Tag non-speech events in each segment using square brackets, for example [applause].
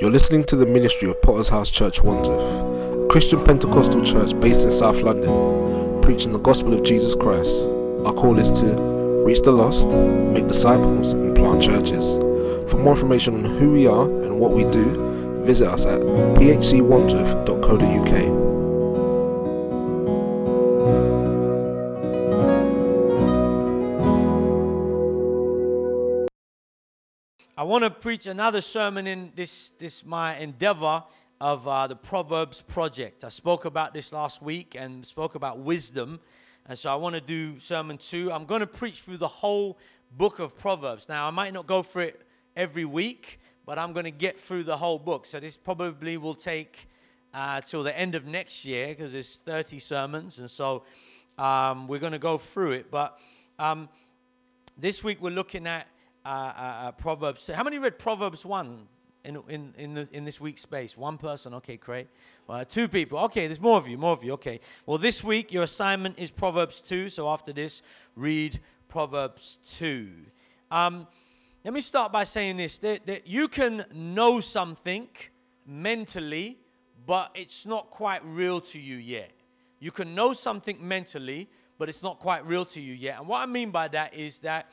You're listening to the ministry of Potter's House Church Wandsworth, a Christian Pentecostal church based in South London, preaching the gospel of Jesus Christ. Our call is to reach the lost, make disciples, and plant churches. For more information on who we are and what we do, visit us at phcwandsworth.co.uk. want to preach another sermon in this, this my endeavor of uh, the Proverbs Project. I spoke about this last week and spoke about wisdom. And so I want to do sermon two. I'm going to preach through the whole book of Proverbs. Now, I might not go for it every week, but I'm going to get through the whole book. So this probably will take uh, till the end of next year because there's 30 sermons. And so um, we're going to go through it. But um, this week we're looking at uh, uh, uh, Proverbs. How many read Proverbs 1 in, in, in, the, in this week's space? One person, okay, great. Uh, two people, okay, there's more of you, more of you, okay. Well, this week your assignment is Proverbs 2, so after this, read Proverbs 2. Um, let me start by saying this that, that you can know something mentally, but it's not quite real to you yet. You can know something mentally, but it's not quite real to you yet. And what I mean by that is that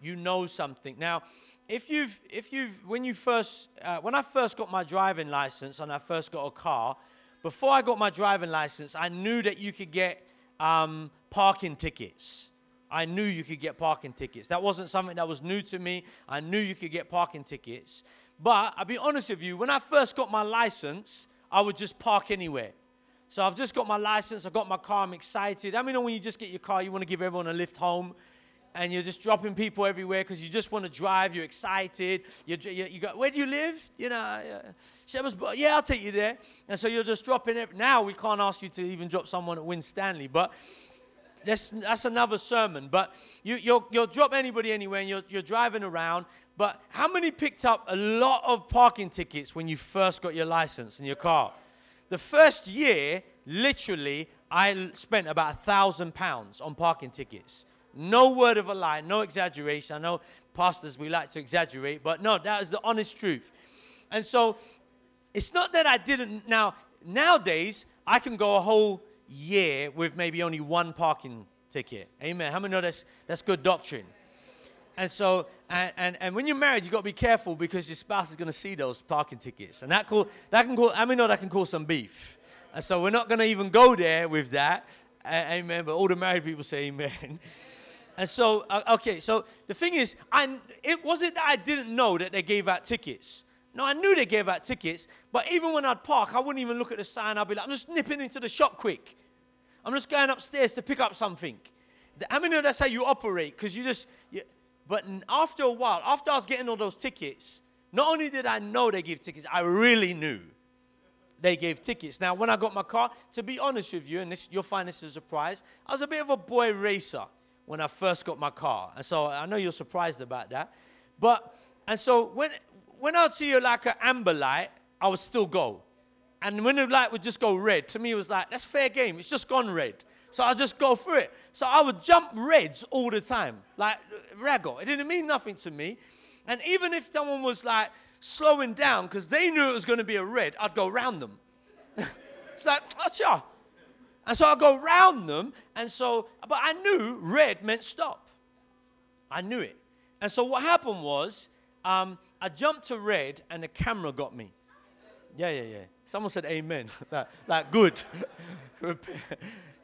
you know something. Now, if you've, if you've, when you first, uh, when I first got my driving license and I first got a car, before I got my driving license, I knew that you could get um, parking tickets. I knew you could get parking tickets. That wasn't something that was new to me. I knew you could get parking tickets. But I'll be honest with you, when I first got my license, I would just park anywhere. So I've just got my license, I've got my car, I'm excited. I mean, when you just get your car, you want to give everyone a lift home and you're just dropping people everywhere because you just want to drive. You're excited. You, you, you got, where do you live? You know, uh, Shepherd's Yeah, I'll take you there. And so you're just dropping it. Now we can't ask you to even drop someone at Winstanley, but that's, that's another sermon. But you, you'll, you'll drop anybody anywhere and you're, you're driving around. But how many picked up a lot of parking tickets when you first got your license in your car? The first year, literally, I spent about a thousand pounds on parking tickets. No word of a lie, no exaggeration. I know pastors, we like to exaggerate, but no, that is the honest truth. And so it's not that I didn't. Now, nowadays, I can go a whole year with maybe only one parking ticket. Amen. How many know that's, that's good doctrine? And so, and, and, and when you're married, you've got to be careful because your spouse is going to see those parking tickets. And that, cool, that can cause, I mean, know that can cause some beef. And so we're not going to even go there with that. Amen. But all the married people say amen. And so, uh, okay, so the thing is, I, it wasn't that I didn't know that they gave out tickets. No, I knew they gave out tickets, but even when I'd park, I wouldn't even look at the sign. I'd be like, I'm just nipping into the shop quick. I'm just going upstairs to pick up something. I mean, that's how you operate, because you just, you, but after a while, after I was getting all those tickets, not only did I know they gave tickets, I really knew they gave tickets. Now, when I got my car, to be honest with you, and this, you'll find this a surprise, I was a bit of a boy racer when I first got my car. And so I know you're surprised about that. But, and so when, when I'd see you like an amber light, I would still go. And when the light would just go red, to me it was like, that's fair game. It's just gone red. So I'll just go through it. So I would jump reds all the time, like raggle. It didn't mean nothing to me. And even if someone was like slowing down because they knew it was going to be a red, I'd go around them. [laughs] it's like, oh, sure. And so I go round them. And so, but I knew red meant stop. I knew it. And so what happened was, um, I jumped to red and the camera got me. Yeah, yeah, yeah. Someone said amen. [laughs] like, like, good. [laughs]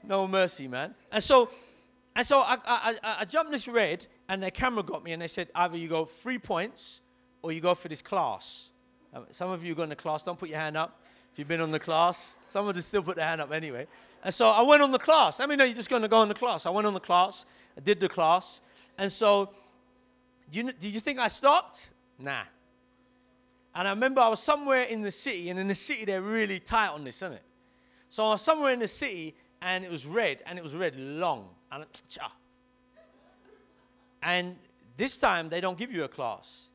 no mercy, man. And so, and so I, I, I, jumped this red and the camera got me and they said either you go three points or you go for this class. Some of you go in the class, don't put your hand up. If you've been on the class, some of them still put their hand up anyway. And so I went on the class. I mean, no, you're just going to go on the class. I went on the class. I did the class. And so, do you, do you think I stopped? Nah. And I remember I was somewhere in the city, and in the city they're really tight on this, isn't it? So I was somewhere in the city, and it was red, and it was red long. And, ah. and this time they don't give you a class,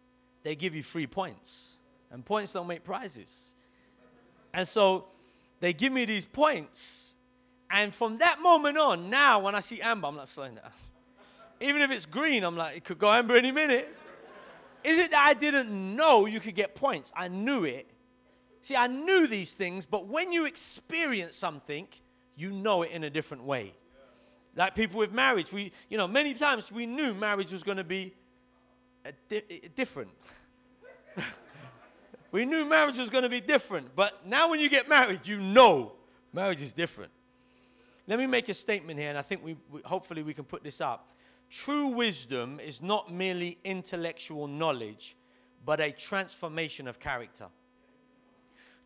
they give you free points. And points don't make prizes. And so they give me these points. And from that moment on, now when I see amber, I'm not slowing down. Even if it's green, I'm like, it could go amber any minute. Is it that I didn't know you could get points? I knew it, See, I knew these things, but when you experience something, you know it in a different way. Like people with marriage, we, you know, many times we knew marriage was going to be di- different. We knew marriage was going to be different, but now when you get married, you know marriage is different. Let me make a statement here, and I think we, we hopefully we can put this up. True wisdom is not merely intellectual knowledge, but a transformation of character.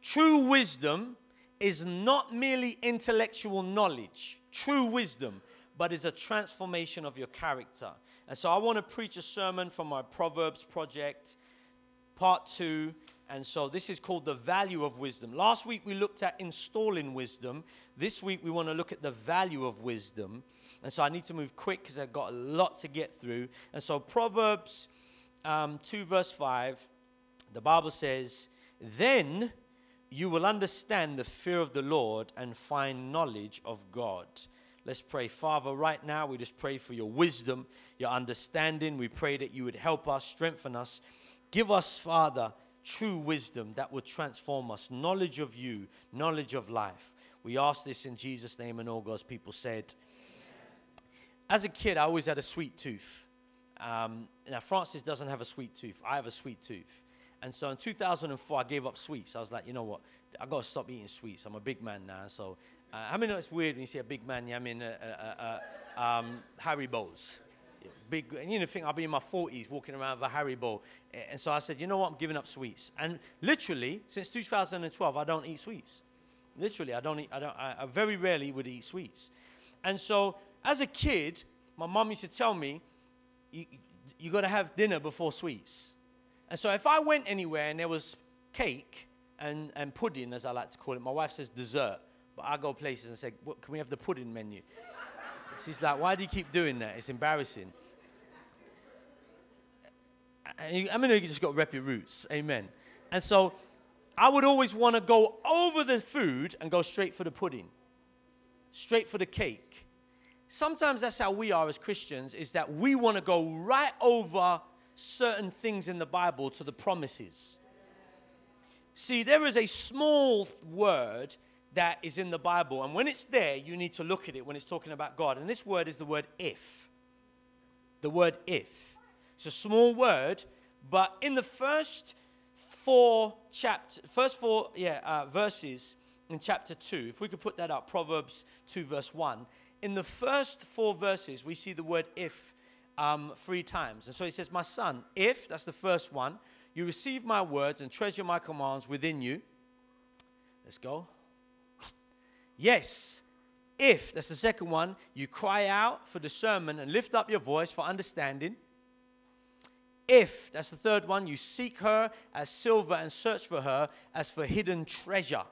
True wisdom is not merely intellectual knowledge, true wisdom, but is a transformation of your character. And so I want to preach a sermon from my Proverbs project, part two. And so this is called the value of wisdom. Last week we looked at installing wisdom. This week we want to look at the value of wisdom. And so I need to move quick because I've got a lot to get through. And so Proverbs um, 2, verse 5, the Bible says, Then you will understand the fear of the Lord and find knowledge of God. Let's pray. Father, right now we just pray for your wisdom, your understanding. We pray that you would help us, strengthen us. Give us, Father, true wisdom that would transform us, knowledge of you, knowledge of life. We ask this in Jesus' name, and all God's people said, as a kid, I always had a sweet tooth. Um, now, Francis doesn't have a sweet tooth. I have a sweet tooth. And so in 2004, I gave up sweets. I was like, you know what? I got to stop eating sweets. I'm a big man now. So, uh, I mean, it's weird when you see a big man, yeah, I mean, uh, uh, uh, um, Haribo's. Big, and you know, think I'll be in my 40s walking around with a Haribo. And so I said, you know what? I'm giving up sweets. And literally, since 2012, I don't eat sweets. Literally, I don't eat, I, don't, I, I very rarely would eat sweets. And so as a kid, my mom used to tell me, you, you got to have dinner before sweets. And so if I went anywhere and there was cake and, and pudding, as I like to call it, my wife says dessert, but I go places and say, can we have the pudding menu? She's like, why do you keep doing that? It's embarrassing. I mean, you just got to rep your roots. Amen. And so I would always want to go over the food and go straight for the pudding, straight for the cake sometimes that's how we are as Christians, is that we want to go right over certain things in the Bible to the promises. See, there is a small word that is in the Bible, and when it's there, you need to look at it when it's talking about God. And this word is the word if. The word if. It's a small word, but in the first four chapter, first four yeah uh, verses in chapter two, if we could put that up, Proverbs two verse one, in the first four verses, we see the word if um, three times. And so he says, My son, if, that's the first one, you receive my words and treasure my commands within you. Let's go. Yes, if, that's the second one, you cry out for discernment and lift up your voice for understanding. If, that's the third one, you seek her as silver and search for her as for hidden treasure.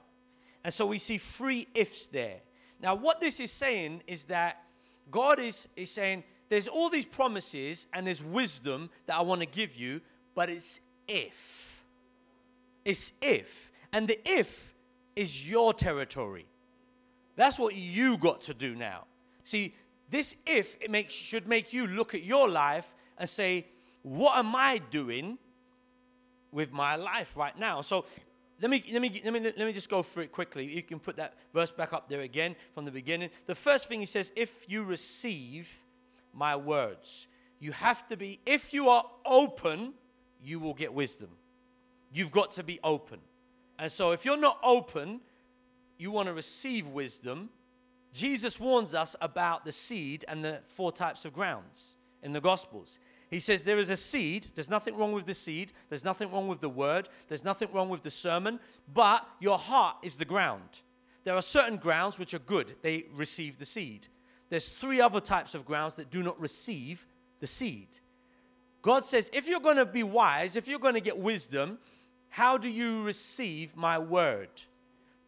And so we see three ifs there. Now, what this is saying is that God is, is saying, there's all these promises and there's wisdom that I want to give you, but it's if. It's if. And the if is your territory. That's what you got to do now. See, this if it makes, should make you look at your life and say, what am I doing with my life right now? So let me, let, me, let, me, let me just go through it quickly. You can put that verse back up there again from the beginning. The first thing he says, if you receive my words, you have to be, if you are open, you will get wisdom. You've got to be open. And so if you're not open, you want to receive wisdom. Jesus warns us about the seed and the four types of grounds in the Gospels. He says there is a seed. There's nothing wrong with the seed. There's nothing wrong with the word. There's nothing wrong with the sermon. But your heart is the ground. There are certain grounds which are good. They receive the seed. There's three other types of grounds that do not receive the seed. God says, if you're going to be wise, if you're going to get wisdom, how do you receive my word?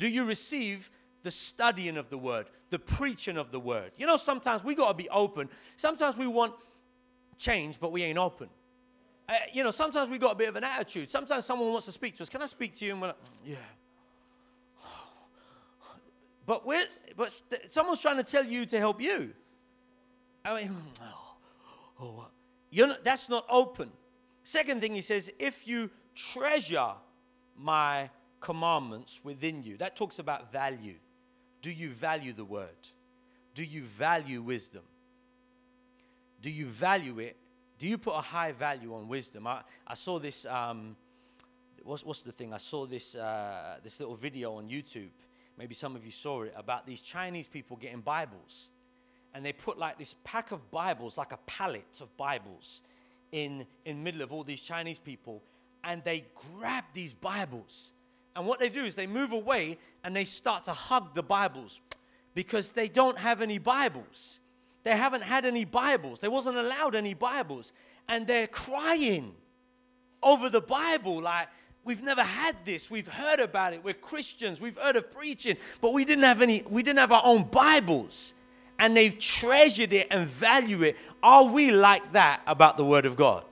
Do you receive the studying of the word, the preaching of the word? You know, sometimes we got to be open. Sometimes we want change, but we ain't open. Uh, you know, sometimes we got a bit of an attitude. Sometimes someone wants to speak to us. Can I speak to you? And we're like, yeah. But we're, but st- someone's trying to tell you to help you. I mean, oh, oh, you're not, that's not open. Second thing he says, if you treasure my commandments within you. That talks about value. Do you value the word? Do you value wisdom? Do you value it? Do you put a high value on wisdom? I, I saw this. Um, what's, what's the thing? I saw this, uh, this little video on YouTube. Maybe some of you saw it about these Chinese people getting Bibles. And they put like this pack of Bibles, like a pallet of Bibles, in in middle of all these Chinese people. And they grab these Bibles. And what they do is they move away and they start to hug the Bibles because they don't have any Bibles. They haven't had any Bibles. They wasn't allowed any Bibles. And they're crying over the Bible like, we've never had this. We've heard about it. We're Christians. We've heard of preaching, but we didn't have any, we didn't have our own Bibles. And they've treasured it and value it. Are we like that about the Word of God?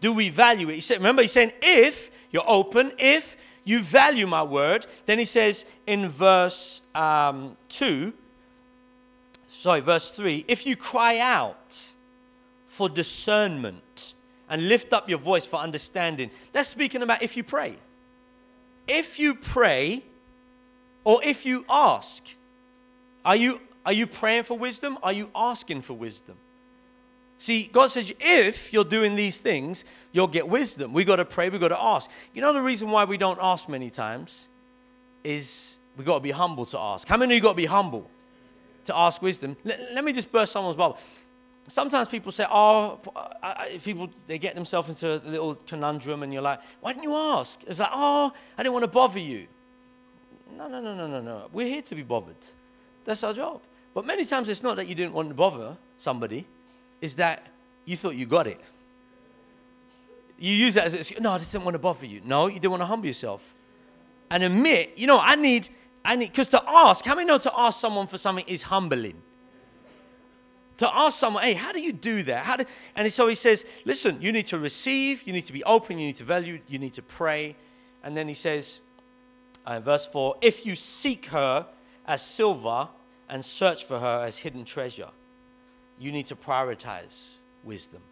Do we value it? He said, remember, he's saying, if you're open, if you value my word, then he says in verse um, 2, sorry, verse 3 if you cry out for discernment and lift up your voice for understanding, that's speaking about if you pray. If you pray or if you ask, are you, are you praying for wisdom? Are you asking for wisdom? See, God says if you're doing these things, you'll get wisdom. We got to pray, we got to ask. You know the reason why we don't ask many times is we got to be humble to ask. How many of you got to be humble? to ask wisdom. Let, let me just burst someone's bubble. Sometimes people say, oh, I, people, they get themselves into a little conundrum and you're like, why didn't you ask? It's like, oh, I didn't want to bother you. No, no, no, no, no, no. We're here to be bothered. That's our job. But many times it's not that you didn't want to bother somebody, it's that you thought you got it. You use that as, a, no, I just didn't want to bother you. No, you didn't want to humble yourself. And admit, you know, I need, I need, because to ask, how many know to ask someone for something is humbling? To ask someone, hey, how do you do that? How do, and so he says, listen, you need to receive, you need to be open, you need to value, you need to pray. And then he says, uh, verse 4 if you seek her as silver and search for her as hidden treasure, you need to prioritize wisdom.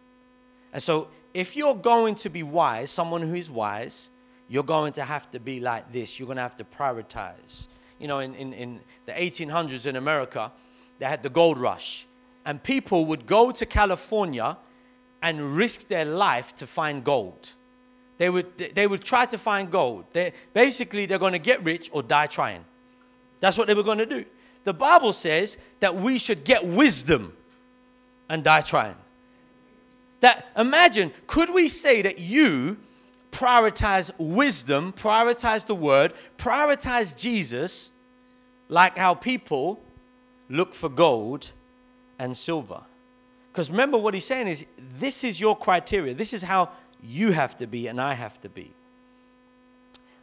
And so, if you're going to be wise, someone who is wise, you're going to have to be like this. You're going to have to prioritize you know, in, in, in the 1800s in America, they had the gold rush. And people would go to California and risk their life to find gold. They would, they would try to find gold. They, basically, they're going to get rich or die trying. That's what they were going to do. The Bible says that we should get wisdom and die trying. That imagine, could we say that you prioritize wisdom, prioritize the word, prioritize Jesus, like how people look for gold and silver. Because remember what he's saying is this is your criteria. This is how you have to be and I have to be.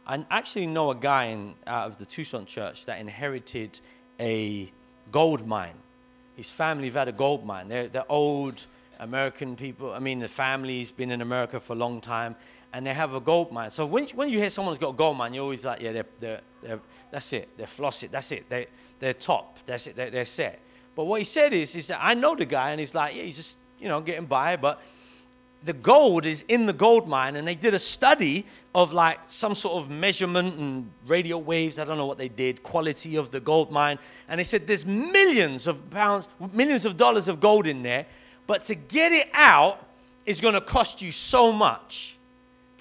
I actually know a guy in, out of the Tucson church that inherited a gold mine. His family's had a gold mine. They're, they're old American people. I mean, the family's been in America for a long time and they have a gold mine. So when, when you hear someone's got a gold mine, you're always like, yeah, they're, they're, they're, that's it. They're flossed. That's it. They, they're top. That's it. They're, they're set. But what he said is, is that I know the guy, and he's like, yeah, he's just, you know, getting by, but the gold is in the gold mine, and they did a study of like some sort of measurement and radio waves. I don't know what they did, quality of the gold mine. And they said there's millions of pounds, millions of dollars of gold in there, but to get it out is going to cost you so much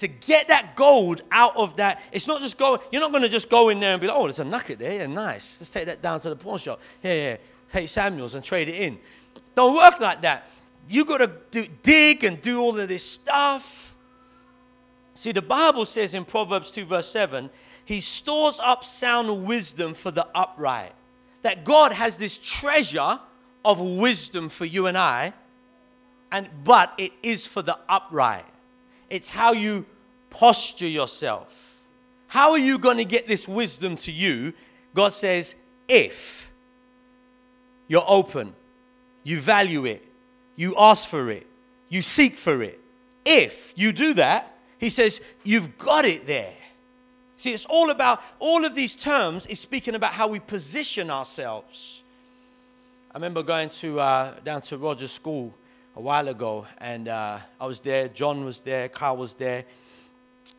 to get that gold out of that, it's not just go, you're not going to just go in there and be like, oh, there's a nugget there, yeah, nice. Let's take that down to the pawn shop. Yeah, yeah, take Samuel's and trade it in. Don't work like that. You got to do, dig and do all of this stuff. See, the Bible says in Proverbs 2, verse 7, He stores up sound wisdom for the upright. That God has this treasure of wisdom for you and I, and but it is for the upright. It's how you posture yourself. How are you going to get this wisdom to you? God says, if you're open, you value it, you ask for it, you seek for it. If you do that, He says, you've got it there. See, it's all about, all of these terms is speaking about how we position ourselves. I remember going to, uh, down to Rogers School a while ago, and uh, I was there, John was there, Kyle was there,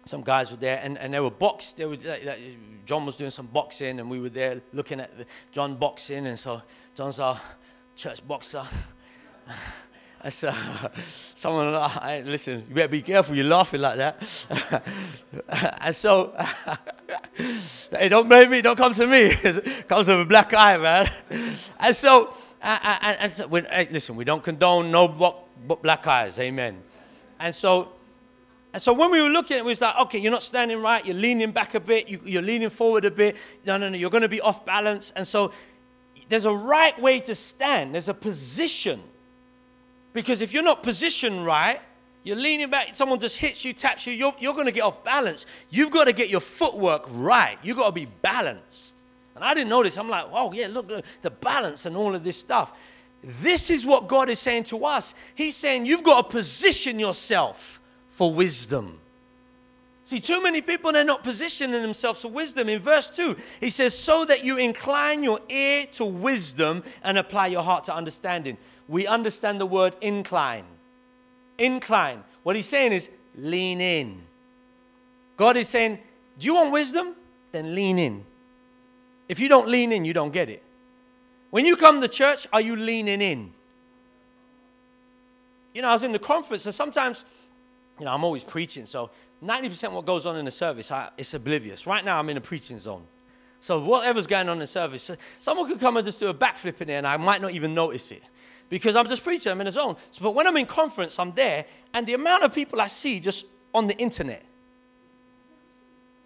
some guys were there, and, and they were boxed. They were, like, John was doing some boxing, and we were there looking at the, John boxing, and so John's our church boxer. [laughs] And so uh, [laughs] someone, uh, I, listen, you better be careful. You're laughing like that. [laughs] and so, hey, don't blame me. Don't come to me. it comes with a black eye, man. And so, and, and so hey, listen, we don't condone no black eyes. Amen. And so, and so when we were looking, at it was like, okay, you're not standing right. You're leaning back a bit. You, you're leaning forward a bit. No, no, no. You're going to be off balance. And so, there's a right way to stand. There's a position because if you're not positioned right, you're leaning back, someone just hits you, taps you, you're, you're going to get off balance. You've got to get your footwork right. You've got to be balanced. And I didn't know this. I'm like, oh, yeah, look, the balance and all of this stuff. This is what God is saying to us. He's saying you've got to position yourself for wisdom. See, too many people, they're not positioning themselves for wisdom. In verse 2, he says, So that you incline your ear to wisdom and apply your heart to understanding we understand the word incline. Incline. What he's saying is lean in. God is saying, Do you want wisdom? Then lean in. If you don't lean in, you don't get it. When you come to church, are you leaning in? You know, I was in the conference, and sometimes, you know, I'm always preaching, so 90% what goes on in the service, I, it's oblivious. Right now, I'm in a preaching zone. So whatever's going on in the service, someone could come and just do a backflip in there, and I might not even notice it because I'm just preaching, I'm in a zone. So, but when I'm in conference, I'm there, and the amount of people I see just on the internet,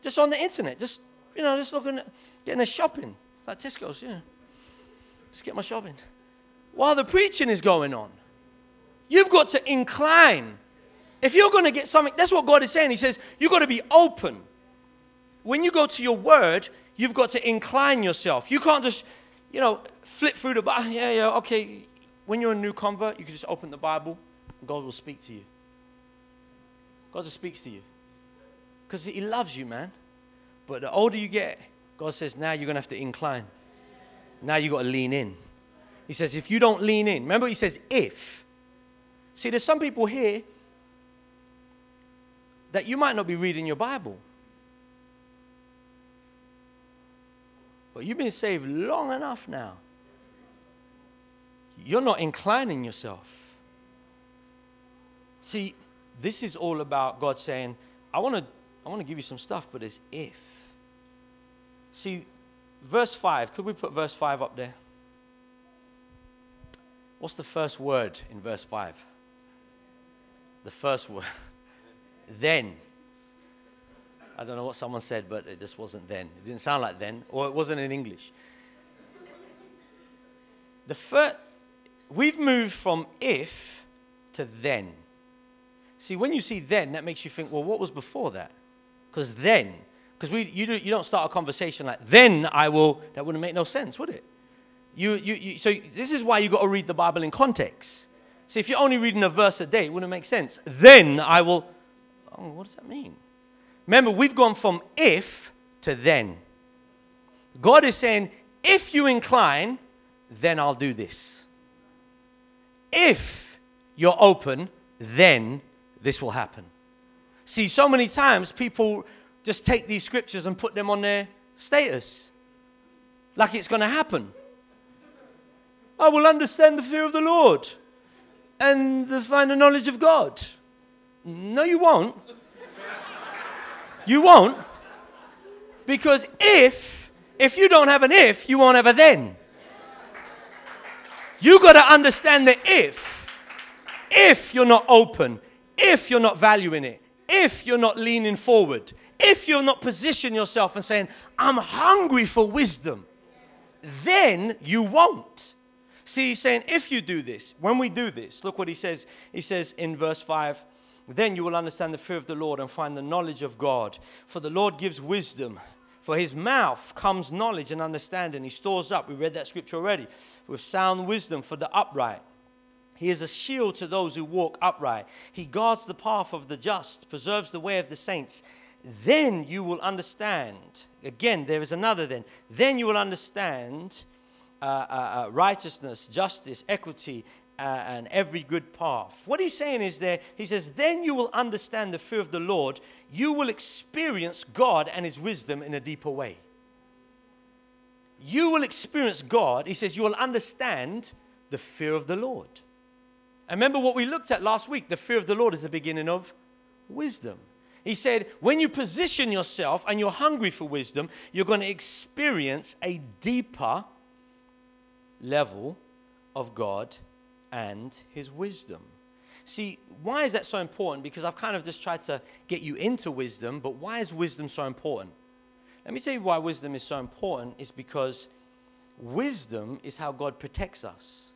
just on the internet, just, you know, just looking at getting a shopping, like Tesco's, yeah. Just get my shopping. While the preaching is going on, you've got to incline. If you're going to get something, that's what God is saying. He says, you've got to be open. When you go to your word, you've got to incline yourself. You can't just, you know, flip through the Bible. Yeah, yeah, okay when you're a new convert, you can just open the Bible and God will speak to you. God just speaks to you. Because He loves you, man. But the older you get, God says, now you're going to have to incline. Now you've got to lean in. He says, if you don't lean in, remember, He says, if. See, there's some people here that you might not be reading your Bible. But you've been saved long enough now you're not inclining yourself. See, this is all about God saying, I want to I want to give you some stuff, but it's if. See, verse 5, could we put verse 5 up there? What's the first word in verse 5? The first word. [laughs] then. I don't know what someone said, but it just wasn't then. It didn't sound like then, or it wasn't in English. The first, we've moved from if to then. See, when you see then, that makes you think, well, what was before that? Because then, because we, you, do, you don't start a conversation like, then I will, that wouldn't make no sense, would it? You, you, you, so this is why you got to read the Bible in context. See, if you're only reading a verse a day, it wouldn't make sense. Then I will, oh, what does that mean? Remember, we've gone from if to then. God is saying, if you incline, then I'll do this. If you're open, then this will happen. See, so many times people just take these scriptures and put them on their status like it's going to happen. I will understand the fear of the Lord and the knowledge of God. No, you won't. You won't. Because if, if you don't have an if, you won't have a then. You got to understand that if, if you're not open, if you're not valuing it, if you're not leaning forward, if you're not positioning yourself and saying, I'm hungry for wisdom, then you won't. See, he's saying, if you do this, when we do this, look what he says. He says in verse 5 then you will understand the fear of the Lord and find the knowledge of God. For the Lord gives wisdom. For his mouth comes knowledge and understanding. He stores up, we read that scripture already, with sound wisdom for the upright. He is a shield to those who walk upright. He guards the path of the just, preserves the way of the saints. Then you will understand. Again, there is another then. Then you will understand uh, uh, uh, righteousness, justice, equity, uh, and every good path. What he's saying is there, he says, then you will understand the fear of the Lord. You will experience God and his wisdom in a deeper way. You will experience God. He says, you will understand the fear of the Lord. And remember what we looked at last week the fear of the Lord is the beginning of wisdom. He said, when you position yourself and you're hungry for wisdom, you're going to experience a deeper level of God and His wisdom. See, why is that so important? Because I've kind of just tried to get you into wisdom, but why is wisdom so important? Let me tell you why wisdom is so important. is because wisdom is how God protects us.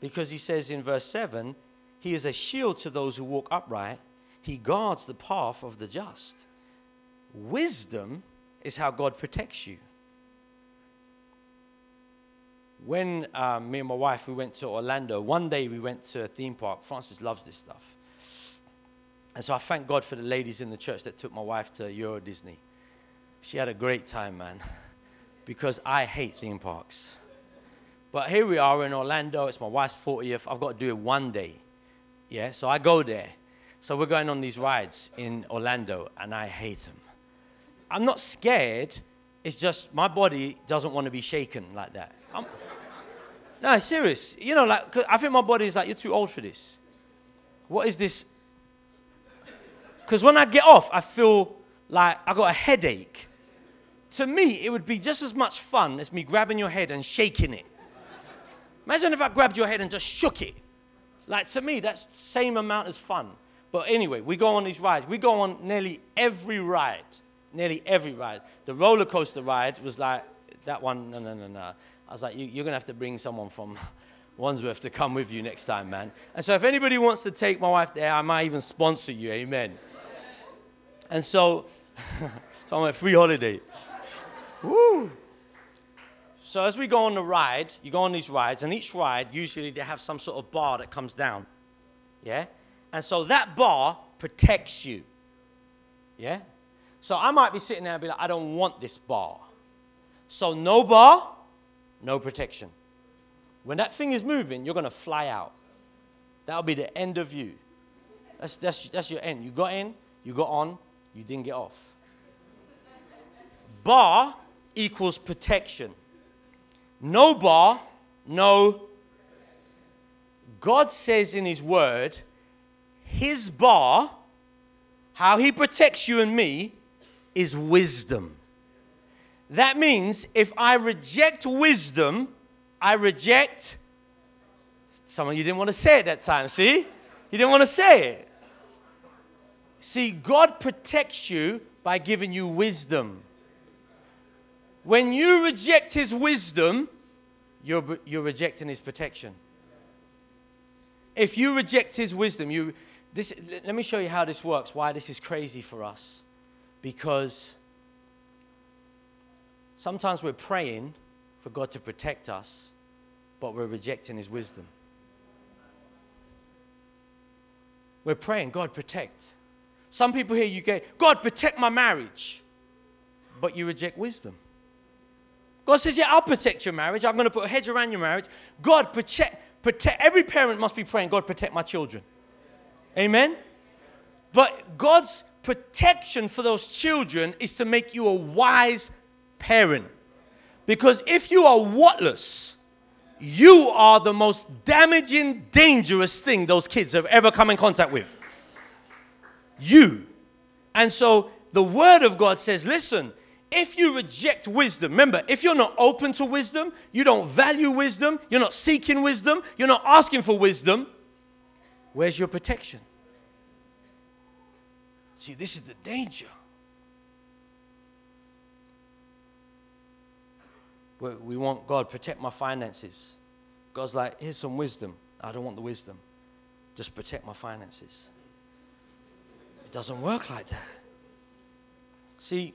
Because He says in verse 7 He is a shield to those who walk upright he guards the path of the just. Wisdom is how God protects you. When uh, me and my wife we went to Orlando, one day we went to a theme park. Francis loves this stuff, and so I thank God for the ladies in the church that took my wife to Euro Disney. She had a great time, man, [laughs] because I hate theme parks. But here we are in Orlando. It's my wife's 40th. I've got to do it one day. Yeah, so I go there. So we're going on these rides in Orlando, and I hate them. I'm not scared. It's just my body doesn't want to be shaken like that. I'm, no, serious. You know, like I think my body is like, you're too old for this. What is this? Because when I get off, I feel like I got a headache. To me, it would be just as much fun as me grabbing your head and shaking it. Imagine if I grabbed your head and just shook it. Like to me, that's the same amount as fun. But anyway, we go on these rides. We go on nearly every ride. Nearly every ride. The roller coaster ride was like, that one, no, no, no, no. I was like, you, you're going to have to bring someone from [laughs] Wandsworth to come with you next time, man. And so if anybody wants to take my wife there, I might even sponsor you. Amen. And so, [laughs] so I'm a free holiday. [laughs] Woo! So as we go on the ride, you go on these rides, and each ride, usually they have some sort of bar that comes down. Yeah? And so that bar protects you. Yeah? So I might be sitting there and be like, I don't want this bar. So no bar, no protection. When that thing is moving, you're going to fly out. That'll be the end of you. That's, that's, that's your end. You got in, you got on, you didn't get off. Bar equals protection. No bar, no. God says in His Word, his bar, how he protects you and me, is wisdom. That means if I reject wisdom, I reject. Some of you didn't want to say it that time, see? You didn't want to say it. See, God protects you by giving you wisdom. When you reject His wisdom, you're, you're rejecting His protection. If you reject His wisdom, you, this, let me show you how this works, why this is crazy for us. Because sometimes we're praying for God to protect us, but we're rejecting His wisdom. We're praying, God, protect. Some people here, you get, God, protect my marriage, but you reject wisdom. God says, Yeah, I'll protect your marriage. I'm going to put a hedge around your marriage. God, protect, protect. Every parent must be praying, God, protect my children. Amen? But God's protection for those children is to make you a wise parent. Because if you are whatless, you are the most damaging, dangerous thing those kids have ever come in contact with. You. And so the Word of God says listen, if you reject wisdom, remember, if you're not open to wisdom, you don't value wisdom, you're not seeking wisdom, you're not asking for wisdom, Where's your protection? See, this is the danger. We want God protect my finances. God's like, here's some wisdom. I don't want the wisdom. Just protect my finances. It doesn't work like that. See,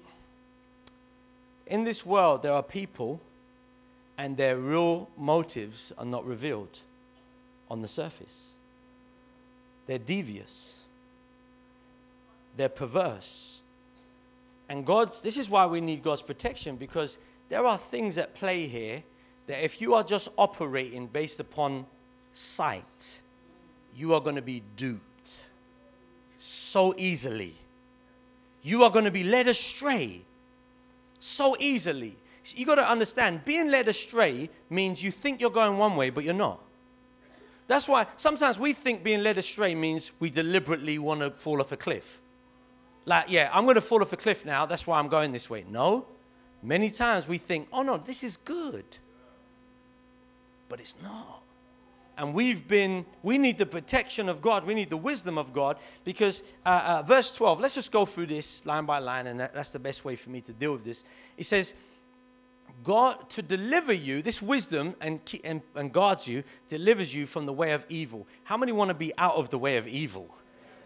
in this world, there are people and their real motives are not revealed on the surface. They're devious. They're perverse. And God's, this is why we need God's protection because there are things at play here that if you are just operating based upon sight, you are going to be duped so easily. You are going to be led astray so easily. You got to understand, being led astray means you think you're going one way, but you're not. That's why sometimes we think being led astray means we deliberately want to fall off a cliff. Like, yeah, I'm going to fall off a cliff now, that's why I'm going this way. No. Many times we think, oh no, this is good. But it's not. And we've been, we need the protection of God, we need the wisdom of God, because uh, uh, verse 12, let's just go through this line by line, and that, that's the best way for me to deal with this. It says, God to deliver you, this wisdom and, and, and guards you, delivers you from the way of evil. How many want to be out of the way of evil?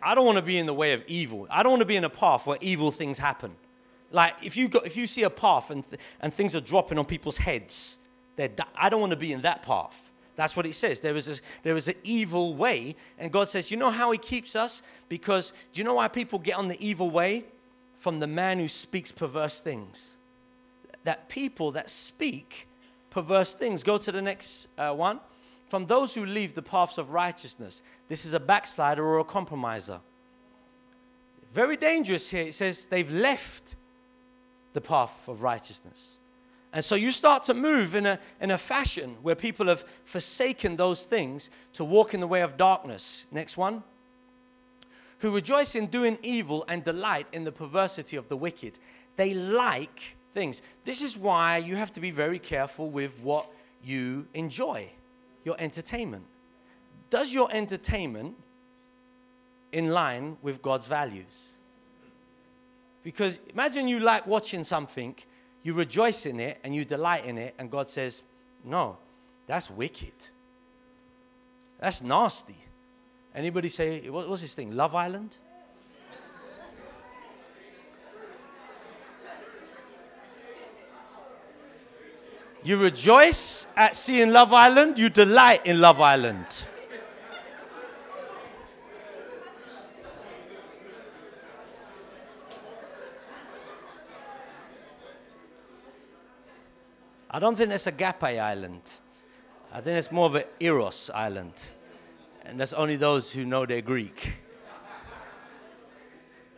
I don't want to be in the way of evil. I don't want to be in a path where evil things happen. Like if you if you see a path and, th- and things are dropping on people's heads, di- I don't want to be in that path. That's what it says. There is, a, there is an evil way. And God says, You know how He keeps us? Because do you know why people get on the evil way? From the man who speaks perverse things that people that speak perverse things. Go to the next uh, one. From those who leave the paths of righteousness. This is a backslider or a compromiser. Very dangerous here. It says they've left the path of righteousness. And so you start to move in a, in a fashion where people have forsaken those things to walk in the way of darkness. Next one. Who rejoice in doing evil and delight in the perversity of the wicked. They like things. This is why you have to be very careful with what you enjoy, your entertainment. Does your entertainment in line with God's values? Because imagine you like watching something, you rejoice in it and you delight in it, and God says, No, that's wicked. That's nasty. Anybody say, what, what's this thing? Love Island? You rejoice at seeing Love Island, you delight in Love Island. I don't think it's a Agape Island. I think it's more of an Eros Island. And that's only those who know their Greek.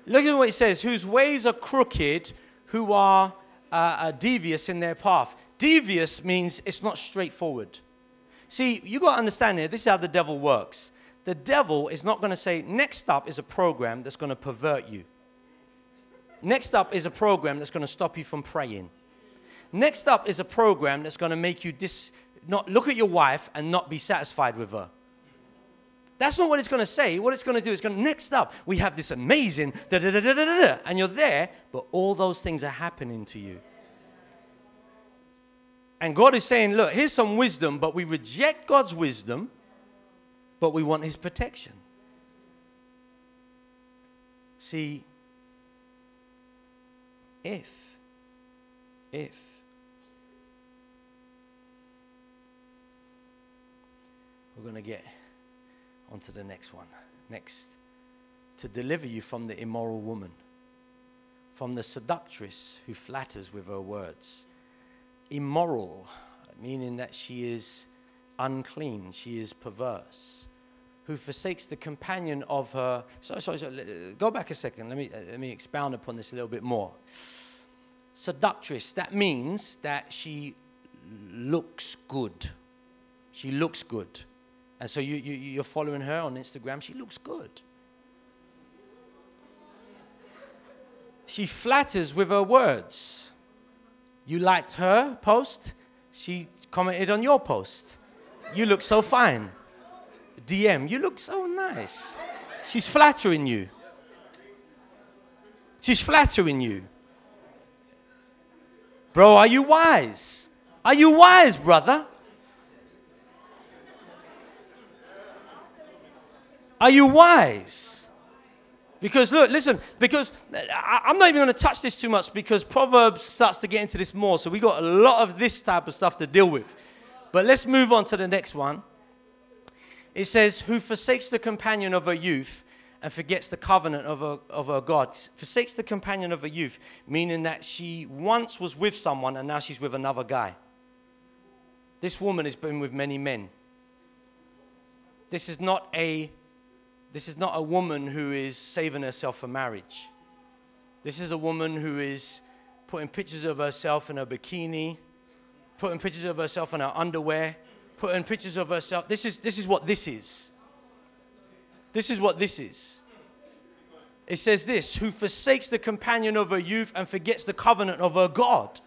Look at what it says whose ways are crooked, who are uh, uh, devious in their path. Devious means it's not straightforward. See, you got to understand here, this is how the devil works. The devil is not going to say, next up is a program that's going to pervert you. Next up is a program that's going to stop you from praying. Next up is a program that's going to make you dis- not look at your wife and not be satisfied with her. That's not what it's going to say. What it's going to do is going to, next up, we have this amazing da da da da da da, and you're there, but all those things are happening to you. And God is saying, look, here's some wisdom, but we reject God's wisdom, but we want his protection. See, if, if, we're going to get onto the next one. Next, to deliver you from the immoral woman, from the seductress who flatters with her words immoral, meaning that she is unclean, she is perverse, who forsakes the companion of her. Sorry, sorry, sorry. Go back a second. Let me, uh, let me expound upon this a little bit more. Seductress, that means that she looks good. She looks good. And so you, you, you're following her on Instagram, she looks good. She flatters with her words. You liked her post, she commented on your post. You look so fine. DM, you look so nice. She's flattering you. She's flattering you. Bro, are you wise? Are you wise, brother? Are you wise? Because look, listen, because I, am not even going to touch this too much because Proverbs starts to get into this more. So we got a lot of this type of stuff to deal with. But let's move on to the next one. It says, Who forsakes the companion of her youth and forgets the covenant of her, of her God. Forsakes the companion of her youth, meaning that she once was with someone and now she's with another guy. This woman has been with many men. This is not a this is not a woman who is saving herself for marriage. This is a woman who is putting pictures of herself in a bikini, putting pictures of herself in her underwear, putting pictures of herself. This is, this is what this is. This is what this is. It says this who forsakes the companion of her youth and forgets the covenant of her God.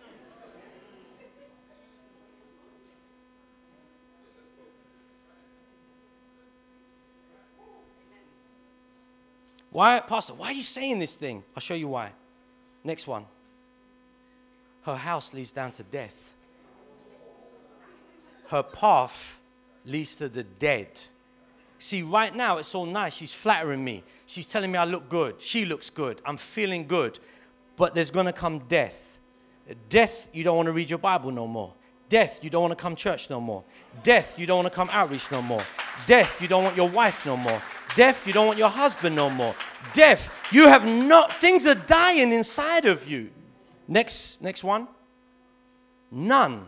Why, Pastor, why are you saying this thing? I'll show you why. Next one. Her house leads down to death. Her path leads to the dead. See, right now it's all nice. She's flattering me. She's telling me I look good. She looks good. I'm feeling good. But there's going to come death. Death, you don't want to read your Bible no more. Death, you don't want to come church no more. Death, you don't want to come outreach no more. Death, you don't want your wife no more. Death, you don't want your husband no more. Death, you have not, things are dying inside of you. Next, next one. None.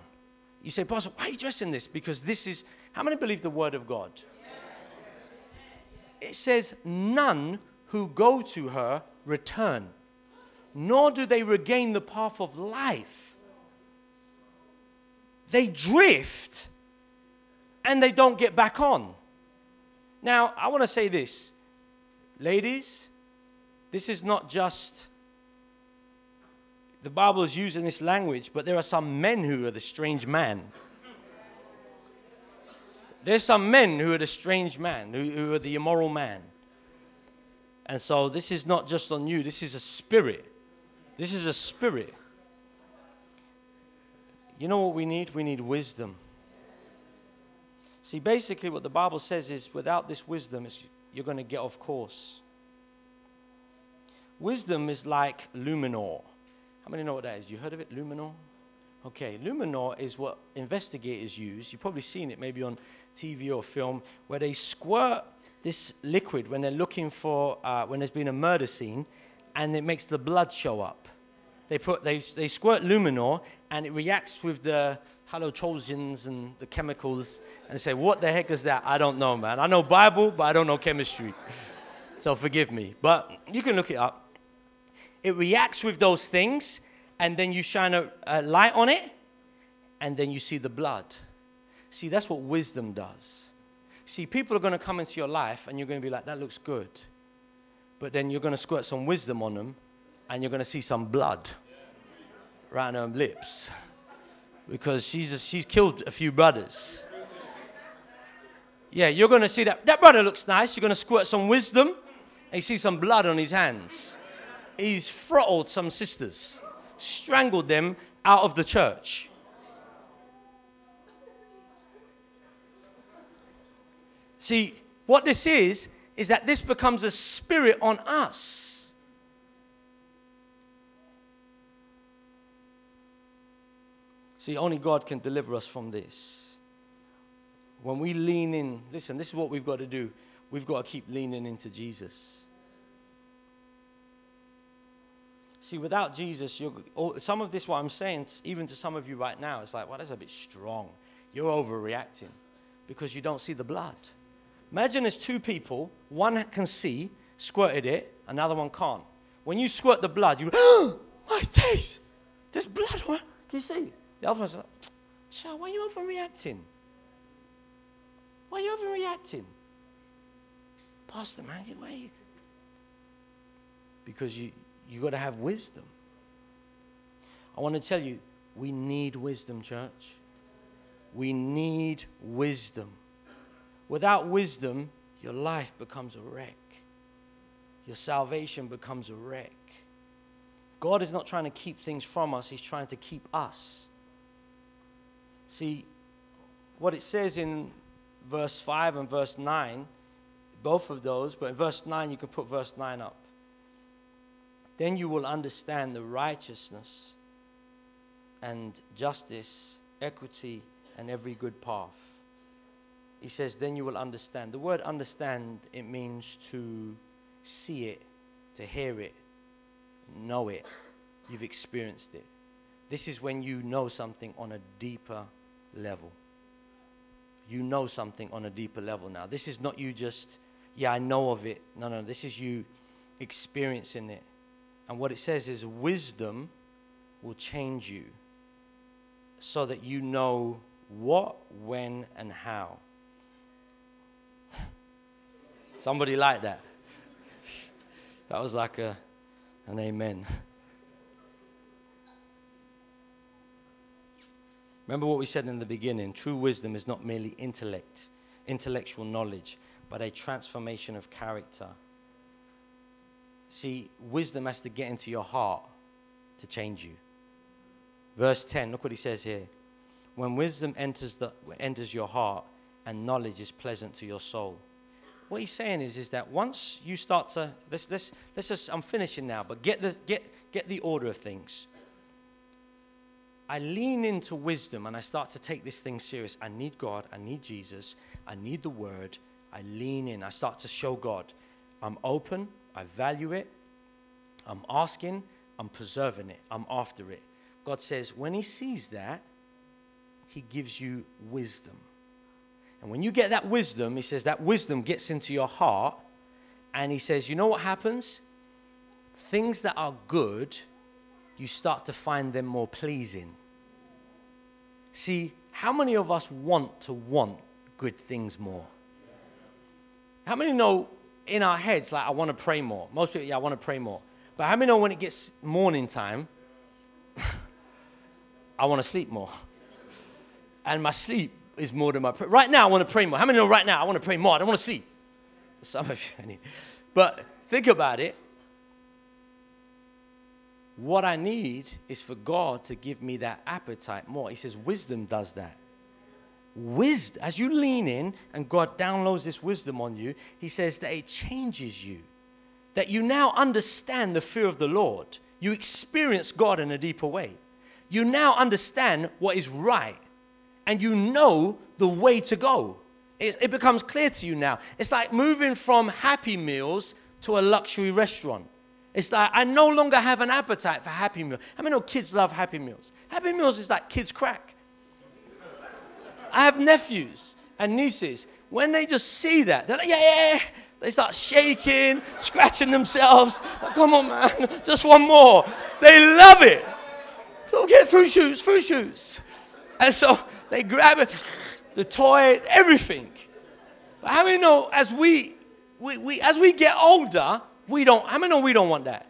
You say, Pastor, why are you dressing this? Because this is, how many believe the word of God? It says, none who go to her return, nor do they regain the path of life. They drift and they don't get back on. Now, I want to say this. Ladies, this is not just the Bible is using this language, but there are some men who are the strange man. There's some men who are the strange man, who, who are the immoral man. And so this is not just on you, this is a spirit. This is a spirit. You know what we need? We need wisdom. See, basically, what the Bible says is without this wisdom, you're going to get off course. Wisdom is like luminol. How many know what that is? You heard of it, luminol? Okay, luminol is what investigators use. You've probably seen it maybe on TV or film, where they squirt this liquid when they're looking for, uh, when there's been a murder scene, and it makes the blood show up. They, put, they, they squirt luminol, and it reacts with the halotrojans and the chemicals, and say, What the heck is that? I don't know, man. I know Bible, but I don't know chemistry. [laughs] so forgive me. But you can look it up. It reacts with those things, and then you shine a, a light on it, and then you see the blood. See, that's what wisdom does. See, people are going to come into your life, and you're going to be like, That looks good. But then you're going to squirt some wisdom on them, and you're going to see some blood around her lips because she's, a, she's killed a few brothers. Yeah, you're going to see that. That brother looks nice. You're going to squirt some wisdom, and you see some blood on his hands. He's throttled some sisters, strangled them out of the church. See, what this is, is that this becomes a spirit on us. See, only God can deliver us from this. When we lean in, listen, this is what we've got to do. We've got to keep leaning into Jesus. See, without Jesus, you're, some of this, what I'm saying, even to some of you right now, it's like, well, that's a bit strong. You're overreacting because you don't see the blood. Imagine there's two people, one can see, squirted it, another one can't. When you squirt the blood, you, oh, [gasps] my days, there's blood. Can you see? The other person's like, Child, why are you overreacting? Why are you overreacting? Pastor, man, why you? Because you, you got to have wisdom. I want to tell you, we need wisdom, church. We need wisdom. Without wisdom, your life becomes a wreck. Your salvation becomes a wreck. God is not trying to keep things from us, He's trying to keep us. See, what it says in verse 5 and verse 9, both of those, but in verse 9, you can put verse 9 up. Then you will understand the righteousness and justice, equity, and every good path. He says, then you will understand. The word understand, it means to see it, to hear it, know it. You've experienced it. This is when you know something on a deeper level. You know something on a deeper level now. This is not you just, yeah, I know of it. No, no, this is you experiencing it. And what it says is wisdom will change you so that you know what, when, and how. [laughs] Somebody like that. [laughs] That was like a, an amen. [laughs] Remember what we said in the beginning true wisdom is not merely intellect, intellectual knowledge, but a transformation of character. See, wisdom has to get into your heart to change you. Verse 10, look what he says here. When wisdom enters, the, enters your heart and knowledge is pleasant to your soul. What he's saying is, is that once you start to, let's, let's, let's just, I'm finishing now, but get the, get, get the order of things. I lean into wisdom and I start to take this thing serious. I need God, I need Jesus, I need the word. I lean in, I start to show God. I'm open, I value it, I'm asking, I'm preserving it, I'm after it. God says, when He sees that, He gives you wisdom. And when you get that wisdom, He says that wisdom gets into your heart, and He says, you know what happens? Things that are good, you start to find them more pleasing. See, how many of us want to want good things more? How many know in our heads, like, I want to pray more? Most people, yeah, I want to pray more. But how many know when it gets morning time, [laughs] I want to sleep more? And my sleep is more than my prayer. Right now, I want to pray more. How many know right now I want to pray more? I don't want to sleep. Some of you, I need. But think about it. What I need is for God to give me that appetite more. He says, wisdom does that. Wisdom, as you lean in and God downloads this wisdom on you, He says that it changes you. That you now understand the fear of the Lord. You experience God in a deeper way. You now understand what is right and you know the way to go. It, it becomes clear to you now. It's like moving from Happy Meals to a luxury restaurant. It's like I no longer have an appetite for Happy Meals. How many know kids love Happy Meals? Happy Meals is like kids' crack. I have nephews and nieces. When they just see that, they're like, yeah, yeah. They start shaking, scratching themselves. Like, Come on, man, [laughs] just one more. They love it. So get Fruit Shoots, Fruit Shoots. And so they grab it, [sighs] the toy, everything. But how many know as we, we, we as we get older, we don't, how many know we don't want that?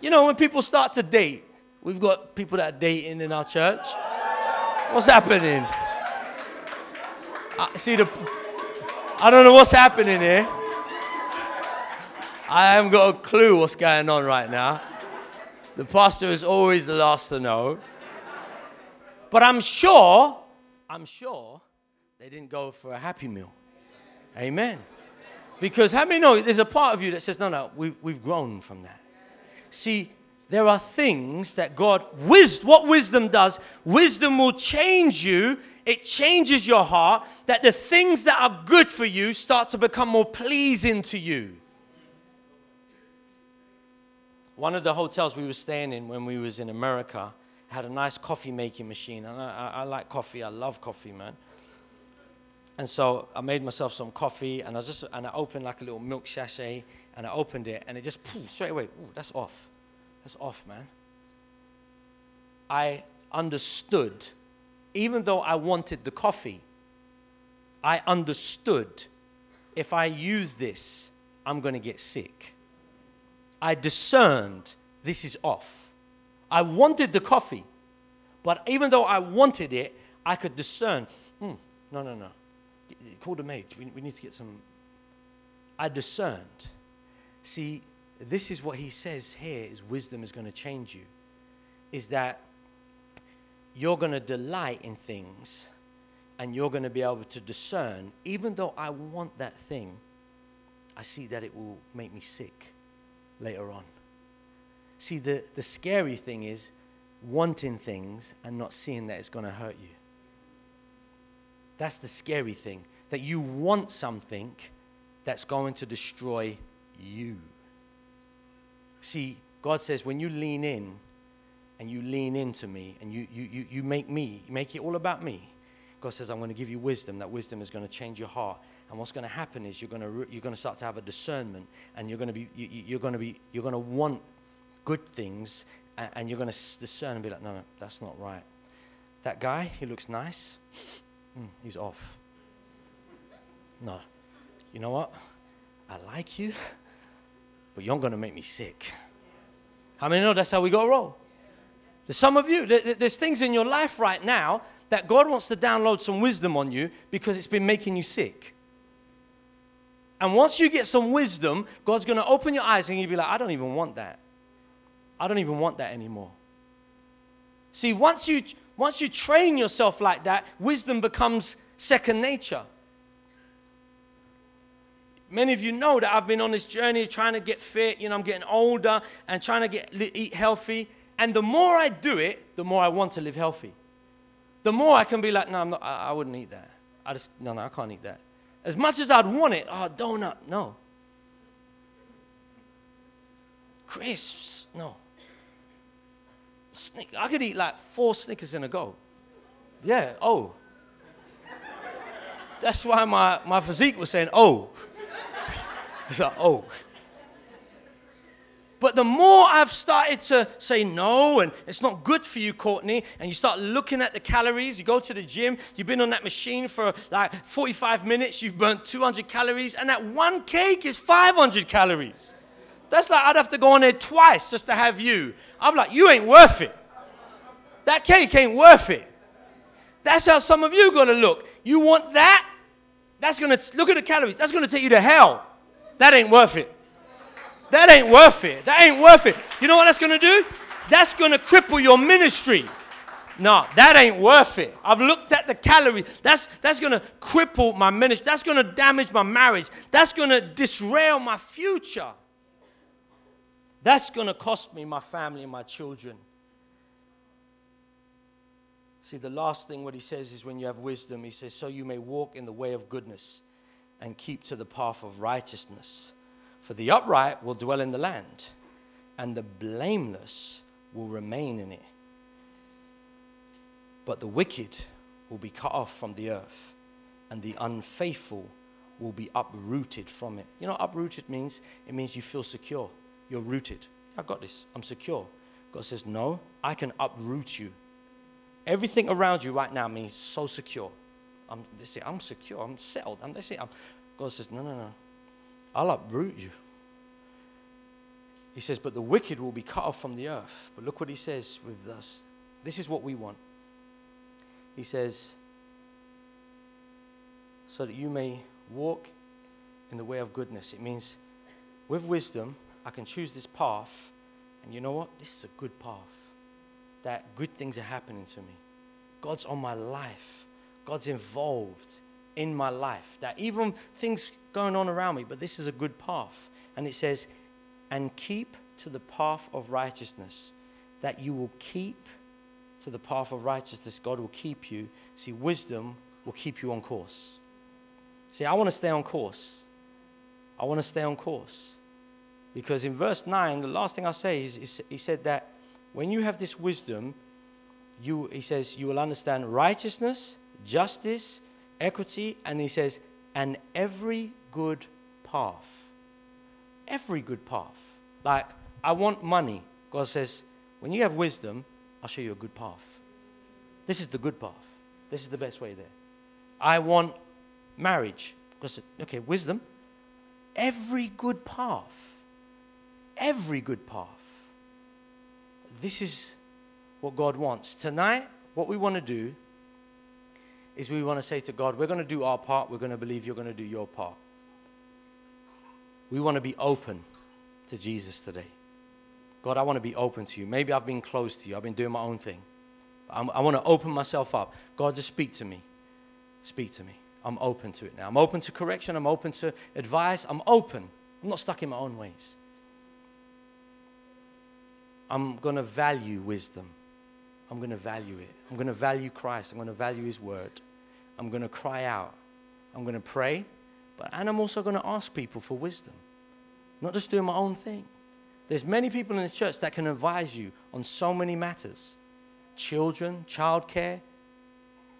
You know, when people start to date, we've got people that are dating in our church. What's happening? I see the, I don't know what's happening here. I haven't got a clue what's going on right now. The pastor is always the last to know. But I'm sure, I'm sure they didn't go for a happy meal. Amen. Because how many know there's a part of you that says, no, no, we've, we've grown from that. See, there are things that God, wis- what wisdom does, wisdom will change you. It changes your heart that the things that are good for you start to become more pleasing to you. One of the hotels we were staying in when we was in America had a nice coffee making machine. And I, I, I like coffee. I love coffee, man. And so I made myself some coffee and I just and I opened like a little milk sachet and I opened it and it just poof, straight away. Ooh, that's off. That's off, man. I understood, even though I wanted the coffee, I understood if I use this, I'm going to get sick. I discerned this is off. I wanted the coffee, but even though I wanted it, I could discern, mm, no, no, no call the maid. We, we need to get some. I discerned. See, this is what he says here is wisdom is going to change you. Is that you're going to delight in things and you're going to be able to discern, even though I want that thing, I see that it will make me sick later on. See, the, the scary thing is wanting things and not seeing that it's going to hurt you. That's the scary thing that you want something that's going to destroy you. See, God says when you lean in and you lean into me and you, you, you, you make me, make it all about me, God says, I'm going to give you wisdom. That wisdom is going to change your heart. And what's going to happen is you're going to, you're going to start to have a discernment and you're going to be, you, you're going to be, you're going to want good things and, and you're going to discern and be like, no, no, that's not right. That guy, he looks nice. Mm, he's off. No. You know what? I like you, but you're going to make me sick. How many know that's how we got to roll? There's some of you, there's things in your life right now that God wants to download some wisdom on you because it's been making you sick. And once you get some wisdom, God's going to open your eyes and you'll be like, I don't even want that. I don't even want that anymore. See, once you, once you train yourself like that, wisdom becomes second nature. Many of you know that I've been on this journey trying to get fit. You know, I'm getting older and trying to get eat healthy. And the more I do it, the more I want to live healthy. The more I can be like, no, I'm not, I, I wouldn't eat that. I just, no, no, I can't eat that. As much as I'd want it, oh, donut, no. Crisps, no. Snick, I could eat like four Snickers in a go. Yeah, oh. That's why my, my physique was saying, oh. [laughs] It's like, oh. But the more I've started to say no, and it's not good for you, Courtney, and you start looking at the calories, you go to the gym, you've been on that machine for like 45 minutes, you've burnt 200 calories, and that one cake is 500 calories. That's like I'd have to go on there twice just to have you. I'm like, you ain't worth it. That cake ain't worth it. That's how some of you gonna look. You want that? That's gonna look at the calories. That's gonna take you to hell. That ain't worth it. That ain't worth it. That ain't worth it. You know what that's to do? That's to cripple your ministry. No, that ain't worth it. I've looked at the calories. That's, that's going to cripple my ministry. That's going to damage my marriage. That's going to disrail my future. That's going to cost me my family and my children. See, the last thing what he says is when you have wisdom, he says, so you may walk in the way of goodness and keep to the path of righteousness. For the upright will dwell in the land, and the blameless will remain in it. But the wicked will be cut off from the earth, and the unfaithful will be uprooted from it. You know uprooted means? It means you feel secure. You're rooted. I got this. I'm secure. God says, No, I can uproot you. Everything around you right now means so secure. I'm, they say, I'm secure, I'm settled. I'm, they say, I'm, God says, no, no, no. I'll uproot you. He says, but the wicked will be cut off from the earth. But look what he says with us. This is what we want. He says, so that you may walk in the way of goodness. It means with wisdom, I can choose this path. And you know what? This is a good path. That good things are happening to me. God's on my life. God's involved in my life. That even things going on around me, but this is a good path. And it says, and keep to the path of righteousness. That you will keep to the path of righteousness. God will keep you. See, wisdom will keep you on course. See, I want to stay on course. I want to stay on course. Because in verse 9, the last thing I say is, is he said that when you have this wisdom, you, he says, you will understand righteousness, justice, equity, and he says, and every good path. Every good path. Like, I want money. God says, when you have wisdom, I'll show you a good path. This is the good path. This is the best way there. I want marriage. God said, okay, wisdom. Every good path. Every good path. This is what God wants. Tonight, what we want to do is we want to say to God, we're going to do our part, we're going to believe you're going to do your part. We want to be open to Jesus today. God, I want to be open to you. Maybe I've been closed to you, I've been doing my own thing. I'm, i want to open myself up. God, just speak to me. Speak to me. I'm open to it now. I'm open to correction, I'm open to advice, I'm open. I'm not stuck in my own ways. I'm going to value wisdom. I'm going to value it. I'm going to value Christ. I'm going to value His word. I'm going to cry out. I'm going to pray. But, and I'm also going to ask people for wisdom. Not just doing my own thing. There's many people in the church that can advise you on so many matters children, childcare,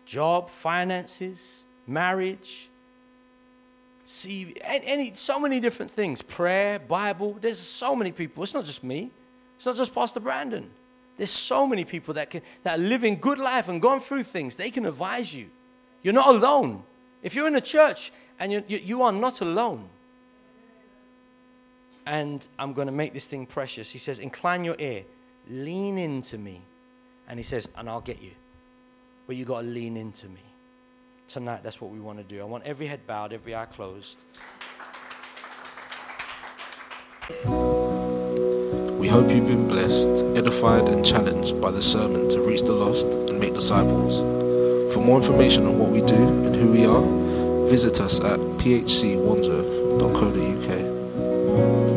job, finances, marriage, see any so many different things prayer bible there's so many people it's not just me it's not just pastor brandon. There's so many people that can that are living good life and going through things. They can advise you. You're not alone. If you're in a church and you, you, you are not alone and i'm going to make this thing precious he says incline your ear lean into me. And he says and i'll get you. But you got to lean into me. Tonight, that's what we want to do. I want every head bowed, every eye closed. We hope you've been blessed, edified, and challenged by the sermon to reach the lost and make disciples. For more information on what we do and who we are, visit us at phcwandsworth.co.uk.